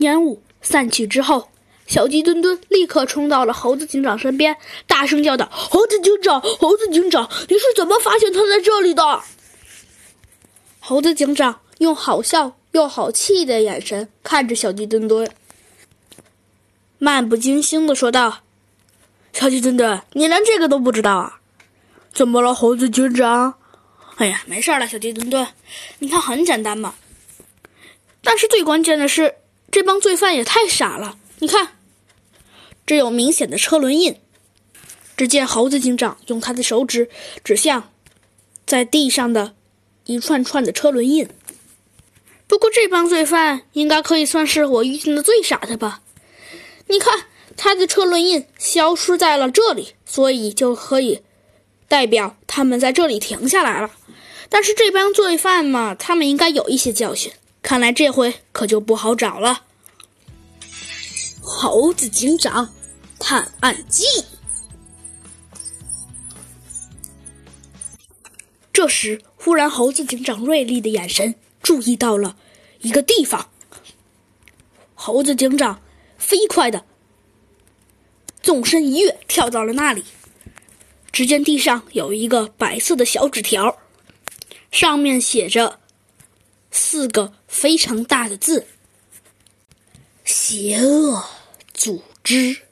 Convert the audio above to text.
烟雾散去之后，小鸡墩墩立刻冲到了猴子警长身边，大声叫道：“猴子警长，猴子警长，你是怎么发现他在这里的？”猴子警长用好笑又好气的眼神看着小鸡墩墩，漫不经心的说道：“小鸡墩墩，你连这个都不知道啊？怎么了，猴子警长？哎呀，没事了，小鸡墩墩，你看很简单嘛。但是最关键的是，这帮罪犯也太傻了。你看，这有明显的车轮印。只见猴子警长用他的手指指向在地上的。一串串的车轮印。不过这帮罪犯应该可以算是我遇见的最傻的吧？你看，他的车轮印消失在了这里，所以就可以代表他们在这里停下来了。但是这帮罪犯嘛，他们应该有一些教训，看来这回可就不好找了。猴子警长探案记。这时，忽然，猴子警长锐利的眼神注意到了一个地方。猴子警长飞快的纵身一跃，跳到了那里。只见地上有一个白色的小纸条，上面写着四个非常大的字：“邪恶组织。”